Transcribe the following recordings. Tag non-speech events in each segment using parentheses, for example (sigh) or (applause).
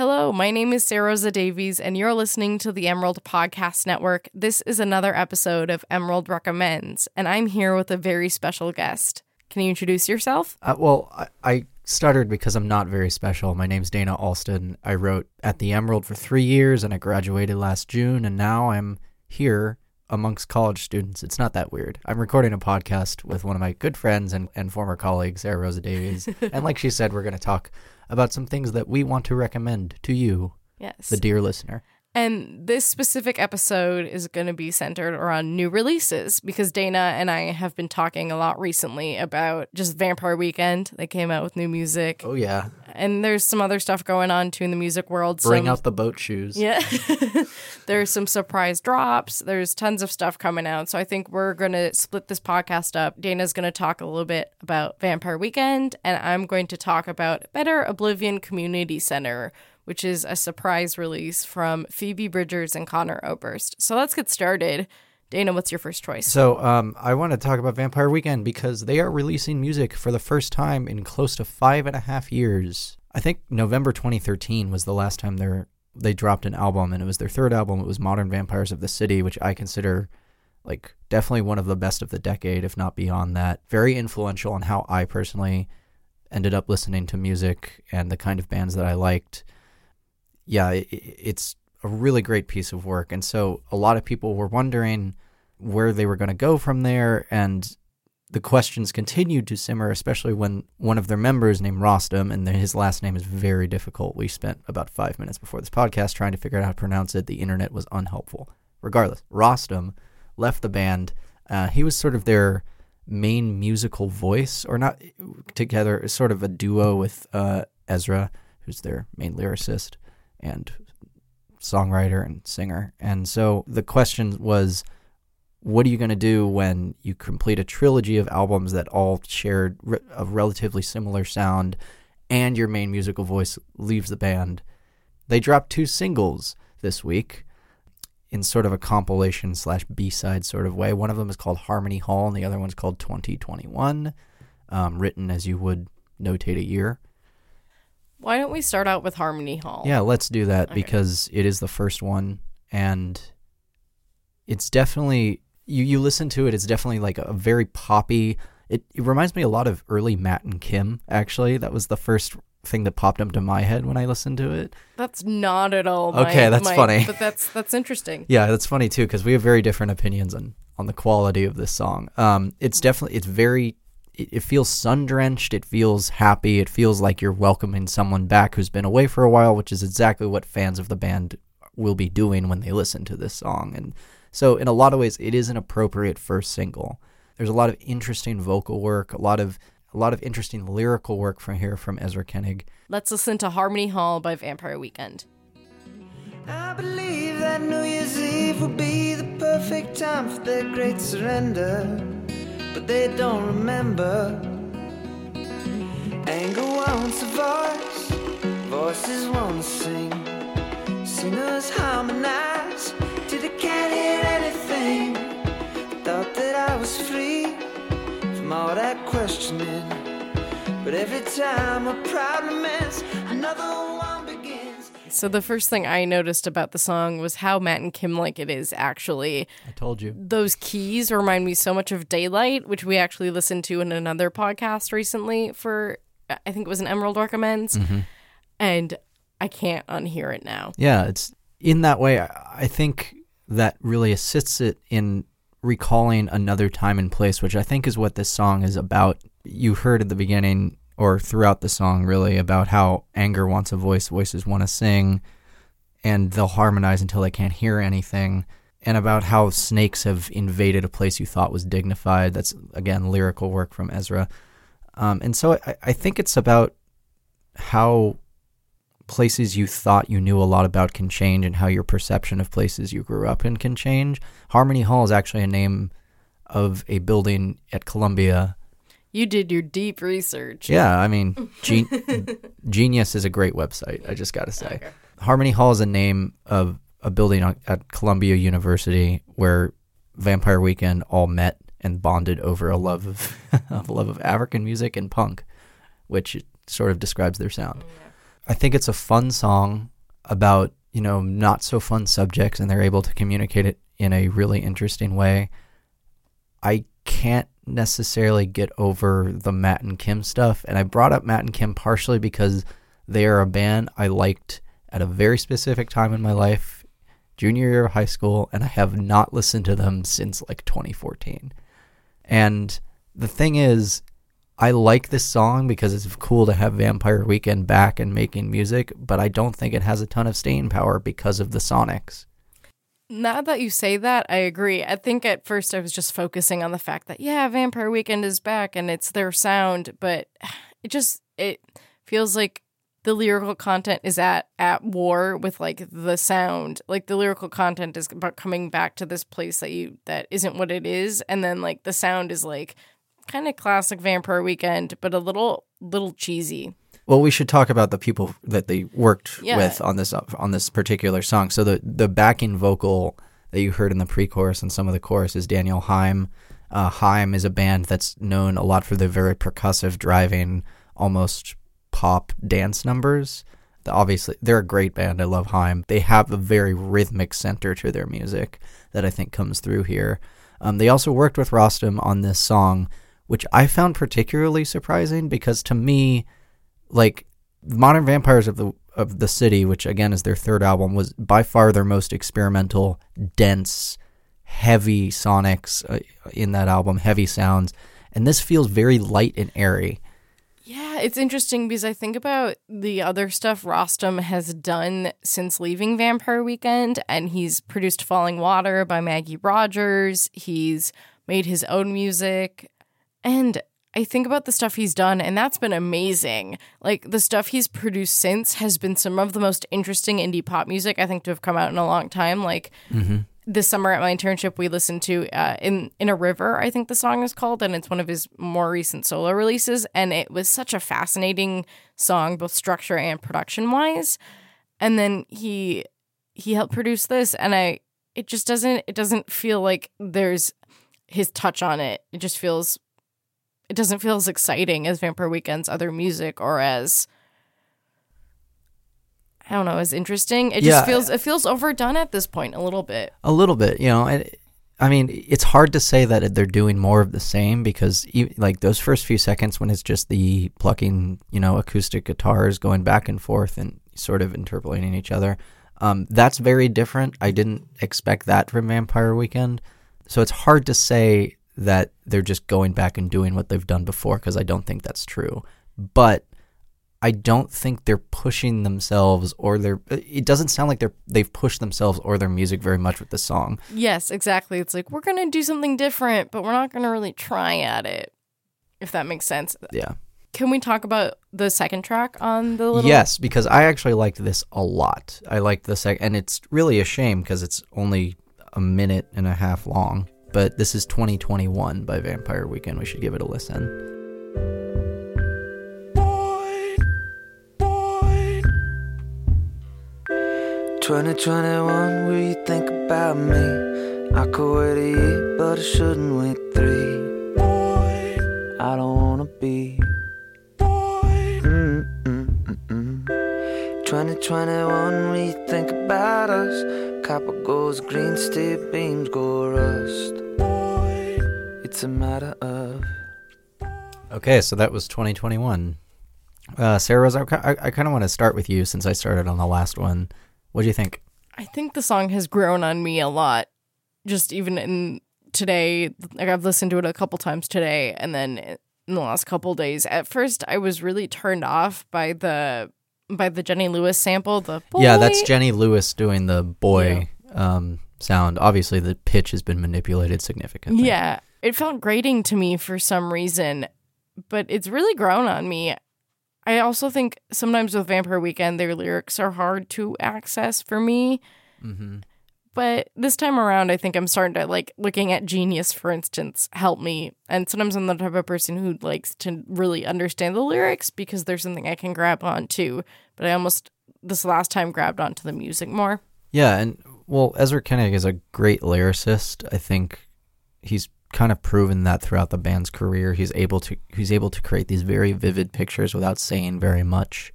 Hello, my name is Sarah Rosa Davies, and you're listening to the Emerald Podcast Network. This is another episode of Emerald Recommends, and I'm here with a very special guest. Can you introduce yourself? Uh, well, I, I stuttered because I'm not very special. My name's Dana Alston. I wrote at the Emerald for three years, and I graduated last June, and now I'm here amongst college students. It's not that weird. I'm recording a podcast with one of my good friends and, and former colleagues, Sarah Rosa Davies. (laughs) and like she said, we're going to talk about some things that we want to recommend to you, Yes. the dear listener. And this specific episode is going to be centered around new releases because Dana and I have been talking a lot recently about just Vampire Weekend. They came out with new music, Oh, yeah. and there's some other stuff going on too in the music world. Bring some, out the boat shoes. Yeah. (laughs) There's some surprise drops. There's tons of stuff coming out. So I think we're going to split this podcast up. Dana's going to talk a little bit about Vampire Weekend, and I'm going to talk about Better Oblivion Community Center, which is a surprise release from Phoebe Bridgers and Conor Oberst. So let's get started. Dana, what's your first choice? So, um, I want to talk about Vampire Weekend because they are releasing music for the first time in close to five and a half years. I think November 2013 was the last time they they dropped an album, and it was their third album. It was Modern Vampires of the City, which I consider like definitely one of the best of the decade, if not beyond that. Very influential on how I personally ended up listening to music and the kind of bands that I liked. Yeah, i it's a really great piece of work, and so a lot of people were wondering where they were going to go from there and the questions continued to simmer especially when one of their members named Rostam and his last name is very difficult. We spent about 5 minutes before this podcast trying to figure out how to pronounce it. The internet was unhelpful. Regardless Rostam left the band. Uh, he was sort of their main musical voice or not together sort of a duo with uh, Ezra who's their main lyricist and songwriter and singer and so the question was what are you going to do when you complete a trilogy of albums that all shared a relatively similar sound and your main musical voice leaves the band? They dropped two singles this week in sort of a compilation slash B-side sort of way. One of them is called Harmony Hall and the other one's called 2021, um, written as you would notate a year. Why don't we start out with Harmony Hall? Yeah, let's do that Okay. because it is the first one and it's definitely you you listen to it it's definitely like a very poppy it, it reminds me a lot of early Matt and Kim actually that was the first thing that popped up to my head when I listened to it. That's not at all. my- Okay, that's my- funny. But that's that's interesting. Yeah, that's funny too because we have very different opinions on on the quality of this song. Um, it's definitely it's very it, it feels sun drenched. It feels happy. It feels like you're welcoming someone back who's been away for a while, which is exactly what fans of the band will be doing when they listen to this song. And so, in a lot of ways, it is an appropriate first single. There's a lot of interesting vocal work, a lot of a lot of interesting lyrical work from here from Ezra Koenig. Let's listen to Harmony Hall by Vampire Weekend. I believe that New Year's Eve will be the perfect time for their great surrender, but they don't remember. Anger wants a voice, voices want to sing. Singers harmonize till they can't hear anything. Thought that I was free from all that questioning, but every time a problem ends, another. So the first thing I noticed about the song was how Matt and Kim like it is actually. I told you. Those keys remind me so much of Daylight, which we actually listened to in another podcast recently for I think it was an Emerald Recommends. Mm-hmm. And I can't unhear it now. Yeah, it's in that way. I I think that really assists it in recalling another time and place, which I think is what this song is about. You heard at the beginning or throughout the song, really, about how anger wants a voice, voices want to sing, and they'll harmonize until they can't hear anything. And about how snakes have invaded a place you thought was dignified. That's, again, lyrical work from Ezra. Um, and so I, I think it's about how places you thought you knew a lot about can change and how your perception of places you grew up in can change. Harmony Hall is actually a name of a building at Columbia. You did your deep research. Yeah, I mean, Gen- (laughs) Genius is a great website, I just got to say. Harmony Hall is a name of a building on- at Columbia University where Vampire Weekend all met and bonded over a love of (laughs) a love of African music and punk, which sort of describes their sound. Mm, I think it's a fun song about, you know, not so fun subjects and they're able to communicate it in a really interesting way. I can't necessarily get over the Matt and Kim stuff. And I brought up Matt and Kim partially because they are a band I liked at a very specific time in my life, junior year of high school, and I have not listened to them since like 2014. And the thing is, I like this song because it's cool to have Vampire Weekend back and making music, but I don't think it has a ton of staying power because of the Sonics. Now that you say that, I agree. I think at first I was just focusing on the fact that yeah, Vampire Weekend is back and it's their sound, but (sighs) it just it feels like the lyrical content is at at war with like the sound. Like the lyrical content is about coming back to this place that you that isn't what it is, and then like the sound is like kind of classic Vampire Weekend, but a little little cheesy. Well, we should talk about the people that they worked Yeah. with on this on this particular song. So the the backing vocal that you heard in the pre-chorus and some of the chorus is Danielle Haim. Uh, Haim is a band that's known a lot for their very percussive, driving, almost pop dance numbers. The- Obviously, they're a great band. I love Haim. They have a very rhythmic center to their music that I think comes through here. Um, they also worked with Rostam on this song, which I found particularly surprising because to me, like Modern Vampires of the of the City, which again is their third album, was by far their most experimental, dense, heavy sonics uh, in that album, heavy sounds, and this feels very light and airy. Yeah, it's interesting because I think about the other stuff Rostam has done since leaving Vampire Weekend, and he's produced Fallingwater by Maggie Rogers. He's made his own music. And I think about the stuff he's done, and that's been amazing. Like the stuff he's produced since has been some of the most interesting indie pop music I think to have come out in a long time. Like this summer at my internship, we listened to uh, "In in a River," I think the song is called, and it's one of his more recent solo releases. And it was such a fascinating song, both structure and production wise. And then he he helped produce this, and I it just doesn't it doesn't feel like there's his touch on it. It just feels it doesn't feel as exciting as Vampire Weekend's other music or as I don't know, as interesting. It just feels it feels overdone at this point a little bit. A little bit, you know. And I mean, it's hard to say that they're doing more of the same because, like those first few seconds when it's just the plucking, you know, acoustic guitars going back and forth and sort of interpolating each other, um, that's very different. I didn't expect that from Vampire Weekend, so it's hard to say that they're just going back and doing what they've done before because I don't think that's true. But I don't think they're pushing themselves or they're. It doesn't sound like they're they've pushed themselves or their music very much with the song. Yes, exactly. It's like we're gonna do something different, but we're not gonna really try at it. If that makes sense. Yeah. Can we talk about the second track on the little? Yes, because I actually liked this a lot. I liked the sec, and it's really a shame because it's only a minute and a half long. But this is 2021 by Vampire Weekend. We should give it a listen. Boy, boy. 2021, will you think about me? I could wait a year, but I shouldn't wait three. Boy, I don't wanna be. Boy, mm, mm, mm, mm. 2021, will you think about us? Copper goes green, steel beams go rust. Boy, it's a matter of. Okay, so that was 2021. Uh, Sarah Rose, I, I, I kind of want to start with you since I started on the last one. What do you think? I think the song has grown on me a lot. Just even in today, like I've listened to it a couple times today, and then in the last couple days. At first, I was really turned off by the by the Jenny Lewis sample. The Yeah, that's Jenny Lewis doing the boy um, sound. Obviously, the pitch has been manipulated significantly. Yeah, it felt grating to me for some reason, but it's really grown on me. I also think sometimes with Vampire Weekend, their lyrics are hard to access for me. hmm But this time around, I think I'm starting to like looking at Genius, for instance, help me. And sometimes I'm the type of person who likes to really understand the lyrics because there's something I can grab on to. But I almost this last time grabbed onto the music more. Yeah, and well, Ezra Koenig is a great lyricist. I think he's kind of proven that throughout the band's career. He's able to he's able to create these very vivid pictures without saying very much.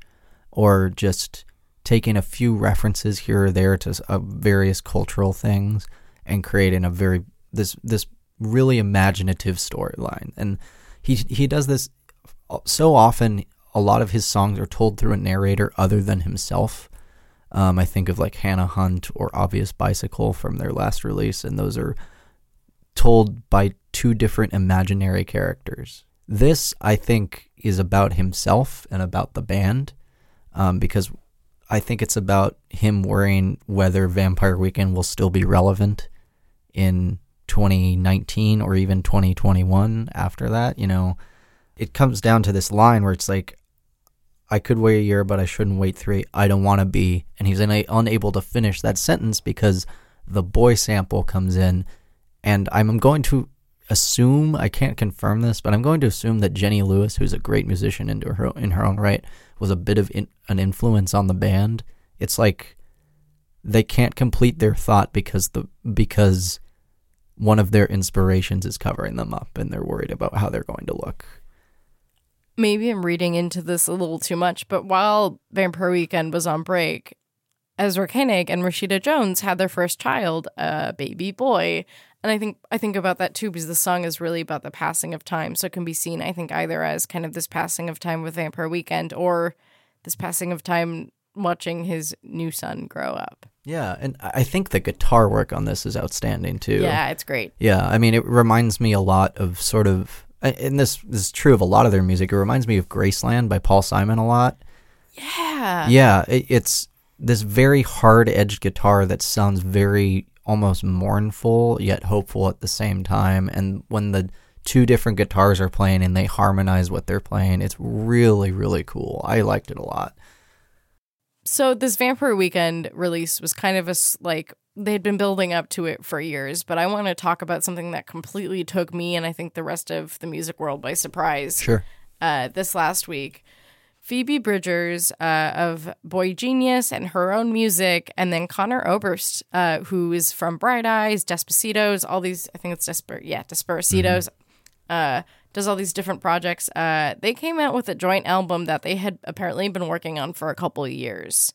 or just taking a few references here or there to uh, various cultural things and creating a very this this really imaginative storyline. And he he does this so often. A lot of his songs are told through a narrator other than himself. Um, I think of like Hannah Hunt or Obvious Bicycle from their last release, and those are told by two different imaginary characters. This, I think, is about himself and about the band, um, because I think it's about him worrying whether Vampire Weekend will still be relevant in 2019 or even 2021 after that. You know, it comes down to this line where it's like, I could wait a year, but I shouldn't wait three. I don't want to be. And he's una- unable to finish that sentence because the boy sample comes in. And I'm going to assume, I can't confirm this, but I'm going to assume that Jenny Lewis, who's a great musician in her, in her own right, was a bit of in, an influence on the band. It's like they can't complete their thought because the because one of their inspirations is covering them up and they're worried about how they're going to look maybe I'm reading into this a little too much, but while Vampire Weekend was on break, Ezra Koenig and Rashida Jones had their first child, a baby boy. And I think I think about that too because the song is really about the passing of time. So it can be seen, I think, either as kind of this passing of time with Vampire Weekend or this passing of time watching his new son grow up. Yeah, and I think the guitar work on this is outstanding too. Yeah, it's great. Yeah, I mean, it reminds me a lot of sort of and this, is true of a lot of their music. It reminds me of Graceland by Paul Simon a lot. Yeah. Yeah, it, it's this very hard edged guitar that sounds very almost mournful yet hopeful at the same time. And when the two different guitars are playing and they harmonize what they're playing, it's really, really cool. I liked it a lot. So this Vampire Weekend release was kind of a like they'd been building up to it for years, but I want to talk about something that completely took me and I think the rest of the music world by surprise. Sure. Uh, this last week, Phoebe Bridgers uh, of boygenius and her own music, and then Conor Oberst, uh, who is from Bright Eyes, Despacitos, all these. I think it's Desper, yeah, Desperacitos. Mm-hmm. Does all these different projects. Uh, they came out with a joint album that they had apparently been working on for a couple of years.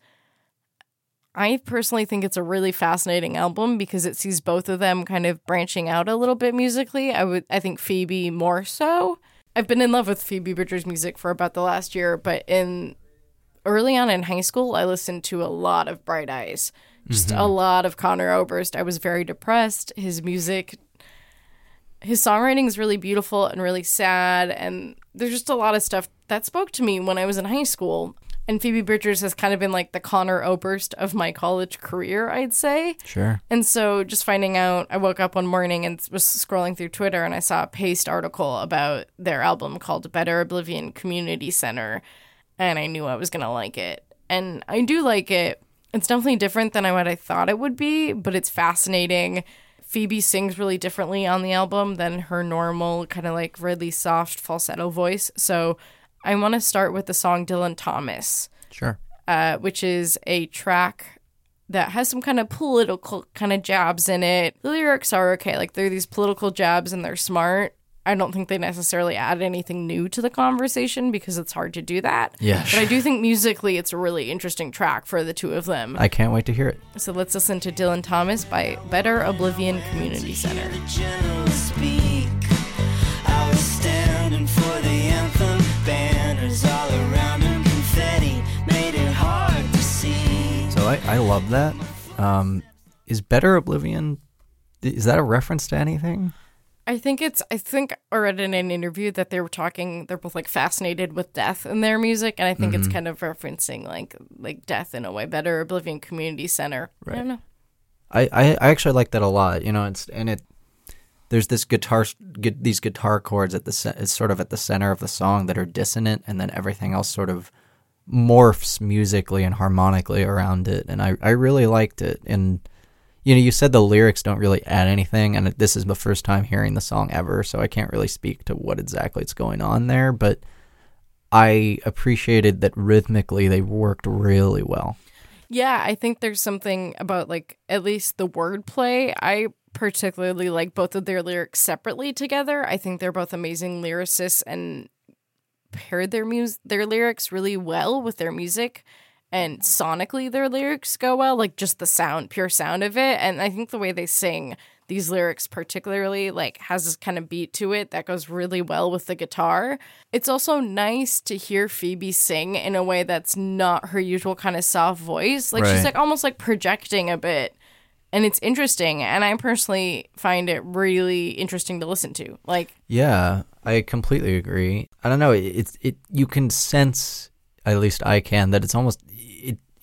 I personally think it's a really fascinating album because it sees both of them kind of branching out a little bit musically. I would I think Phoebe more so. I've been in love with Phoebe Bridgers music for about the last year, but in early on in high school, I listened to a lot of Bright Eyes. Just mm-hmm. a lot of Conor Oberst. I was very depressed. His music his songwriting is really beautiful and really sad and there's just a lot of stuff that spoke to me when I was in high school. And Phoebe Bridgers has kind of been like the Conor Oberst of my college career, I'd say. Sure. And so just finding out, I woke up one morning and was scrolling through Twitter and I saw a Paste article about their album called Better Oblivion Community Center. And I knew I was going to like it. And I do like it. It's definitely different than what I thought it would be, but it's fascinating. Phoebe sings really differently on the album than her normal, kind of like really soft falsetto voice. So I want to start with the song Dylan Thomas. Sure. Uh, which is a track that has some kind of political kind of jabs in it. The lyrics are okay. Like they're these political jabs and they're smart. I don't think they necessarily add anything new to the conversation because it's hard to do that. Yeah. But I do think musically it's a really interesting track for the two of them. I can't wait to hear it. So let's listen to Dylan Thomas by Better Oblivion Community Center. I, I love that. Um, is Better Oblivion, is that a reference to anything? I think it's, I think I read in an interview that they were talking, they're both like fascinated with death in their music. And I think mm-hmm. it's kind of referencing like, like death in a way. Better Oblivion Community Center. Right. I don't know. I, I, I actually like that a lot, you know, it's, and it, there's this guitar, get these guitar chords at the, it's sort of at the center of the song that are dissonant and then everything else sort of morphs musically and harmonically around it, and I I really liked it. And you know, you said the lyrics don't really add anything, and this is the first time hearing the song ever, so I can't really speak to what exactly is going on there, but I appreciated that rhythmically they worked really well. Yeah, I think there's something about like at least the wordplay. I particularly like both of their lyrics separately together. I think they're both amazing lyricists and paired their mus- their lyrics really well with their music and sonically their lyrics go well like just the sound pure sound of it and i think the way they sing these lyrics particularly like has this kind of beat to it that goes really well with the guitar it's also nice to hear phoebe sing in a way that's not her usual kind of soft voice like she's like almost like projecting a bit and it's interesting and i personally find it really interesting to listen to like Yeah, I completely agree. I don't know. It's it. You can sense, at least I can, that it's almost.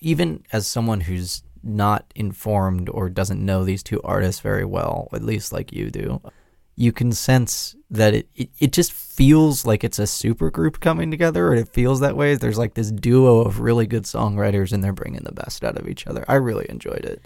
Even as someone who's not informed or doesn't know these two artists very well, at least like you do, you can sense that it, it, it just feels like it's a super group coming together, and it feels that way. There's like this duo of really good songwriters, and they're bringing the best out of each other. I really enjoyed it.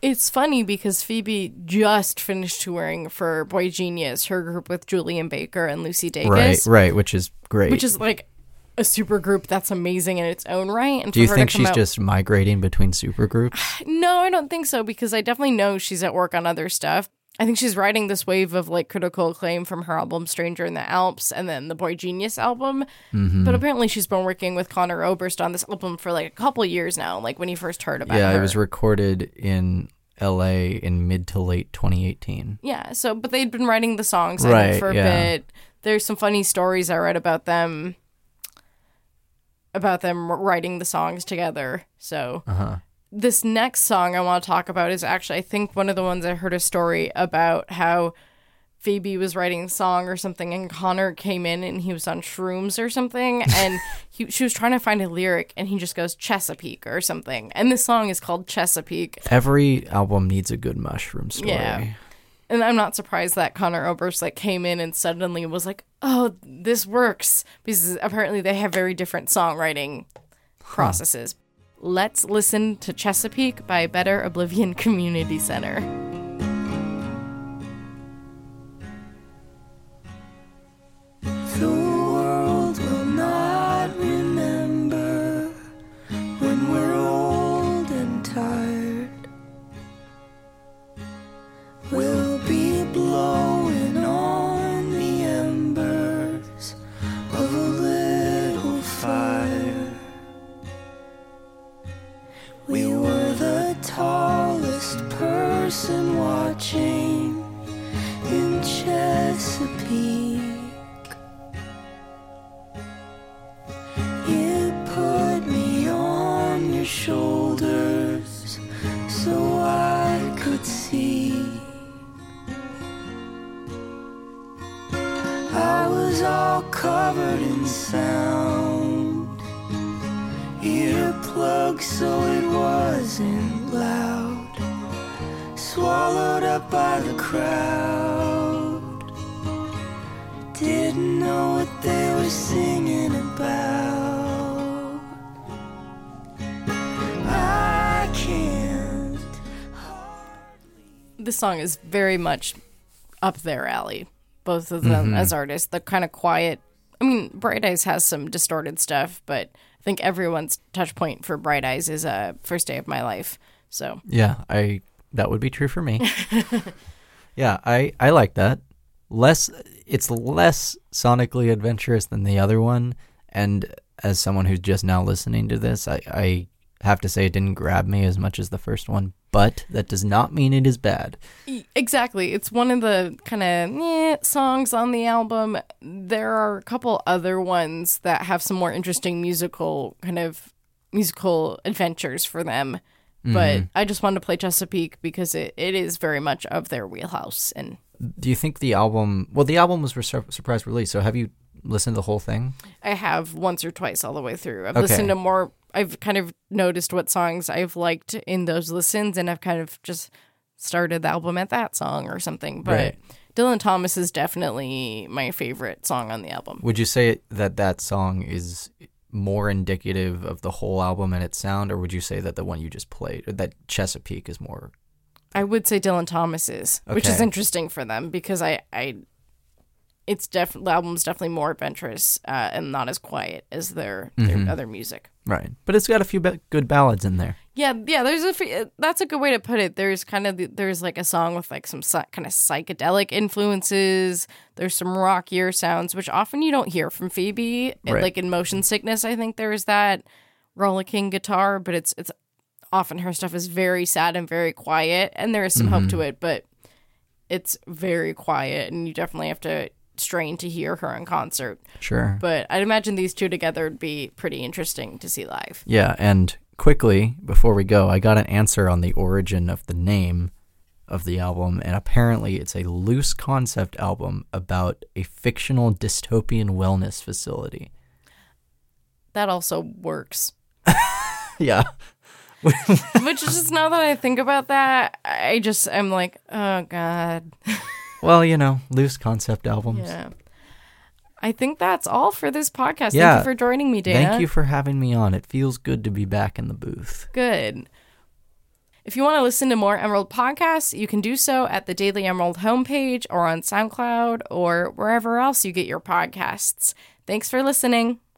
It's funny because Phoebe just finished touring for boygenius, her group with Julien Baker and Lucy Dacus, Right, right, which is great. which is like a super group that's amazing in its own right. And do you think she's out- just migrating between super groups? (sighs) No, I don't think so because I definitely know she's at work on other stuff. I think she's riding this wave of like critical acclaim from her album Stranger in the Alps and then the boygenius album. Mm-hmm. But apparently she's been working with Conor Oberst on this album for like a couple years now, like when he first heard about it. Yeah, her. it was recorded in L.A. in mid to late 2018. Yeah, so but they'd been writing the songs I think, Right, for a yeah. bit. There's some funny stories I read about them about them writing the songs together. So Uh-huh. this next song I want to talk about is actually I think one of the ones I heard a story about how Phoebe was writing a song or something and Conor came in and he was on shrooms or something (laughs) and he, she was trying to find a lyric and he just goes Chesapeake or something. And this song is called Chesapeake. Every album needs a good mushroom story. Yeah. And I'm not surprised that Conor Oberst like came in and suddenly was like, "Oh, this works," because apparently they have very different songwriting processes. Let's listen to Chesapeake by Better Oblivion Community Center. Shoulders so I could see. I was all covered in sound, earplugs so it wasn't loud, swallowed up by the crowd. Didn't know what they were singing This song is very much up their alley, both of them as artists. The kind of quiet. I mean, Bright Eyes has some distorted stuff, but I think everyone's touch point for Bright Eyes is uh, First Day of My Life. So Yeah, I that would be true for me. (laughs) yeah, I I like that. Less it's less sonically adventurous than the other one and as someone who's just now listening to this, I I have to say it didn't grab me as much as the first one, but that does not mean it is bad. Exactly. It's one of the kind of eh, songs on the album. There are a couple other ones that have some more interesting musical kind of musical adventures for them. But I just wanted to play Chesapeake because it, it is very much of their wheelhouse. And Do you think the album? Well, the album was a sur- surprise release. So have you listened to the whole thing? I have once or twice all the way through. I've Okay. listened to more. I've kind of noticed what songs I've liked in those listens, and I've kind of just started the album at that song or something. But Right. Dylan Thomas is definitely my favorite song on the album. Would you say that that song is more indicative of the whole album and its sound, or would you say that the one you just played, or that Chesapeake, is more? I would say Dylan Thomas is, which is interesting for them because I, I it's definitely the album's definitely more adventurous uh, and not as quiet as their their Mhm. other music. Right. But it's got a few ba- good ballads in there. Yeah, yeah. There's a f- that's a good way to put it. There's kind of the, there's like a song with like some kind of psychedelic influences. There's some rockier sounds, which often you don't hear from Phoebe. Right. like in Motion Sickness, I think there's that rollicking guitar, but it's it's often her stuff is very sad and very quiet, and there is some hope to it, but it's very quiet, and you definitely have to strain to hear her in concert. Sure. But I'd imagine these two together would be pretty interesting to see live. Yeah, and quickly before we go, I got an answer on the origin of the name of the album, and apparently it's a loose concept album about a fictional dystopian wellness facility. That also works. (laughs) Yeah. Which is just now that I think about that, I just I'm like, oh god. (laughs) Well, you know, loose concept albums. Yeah. I think that's all for this podcast. Thank you for joining me, Dana. Thank you for having me on. It feels good to be back in the booth. Good. If you want to listen to more Emerald podcasts, you can do so at the Daily Emerald homepage or on SoundCloud or wherever else you get your podcasts. Thanks for listening.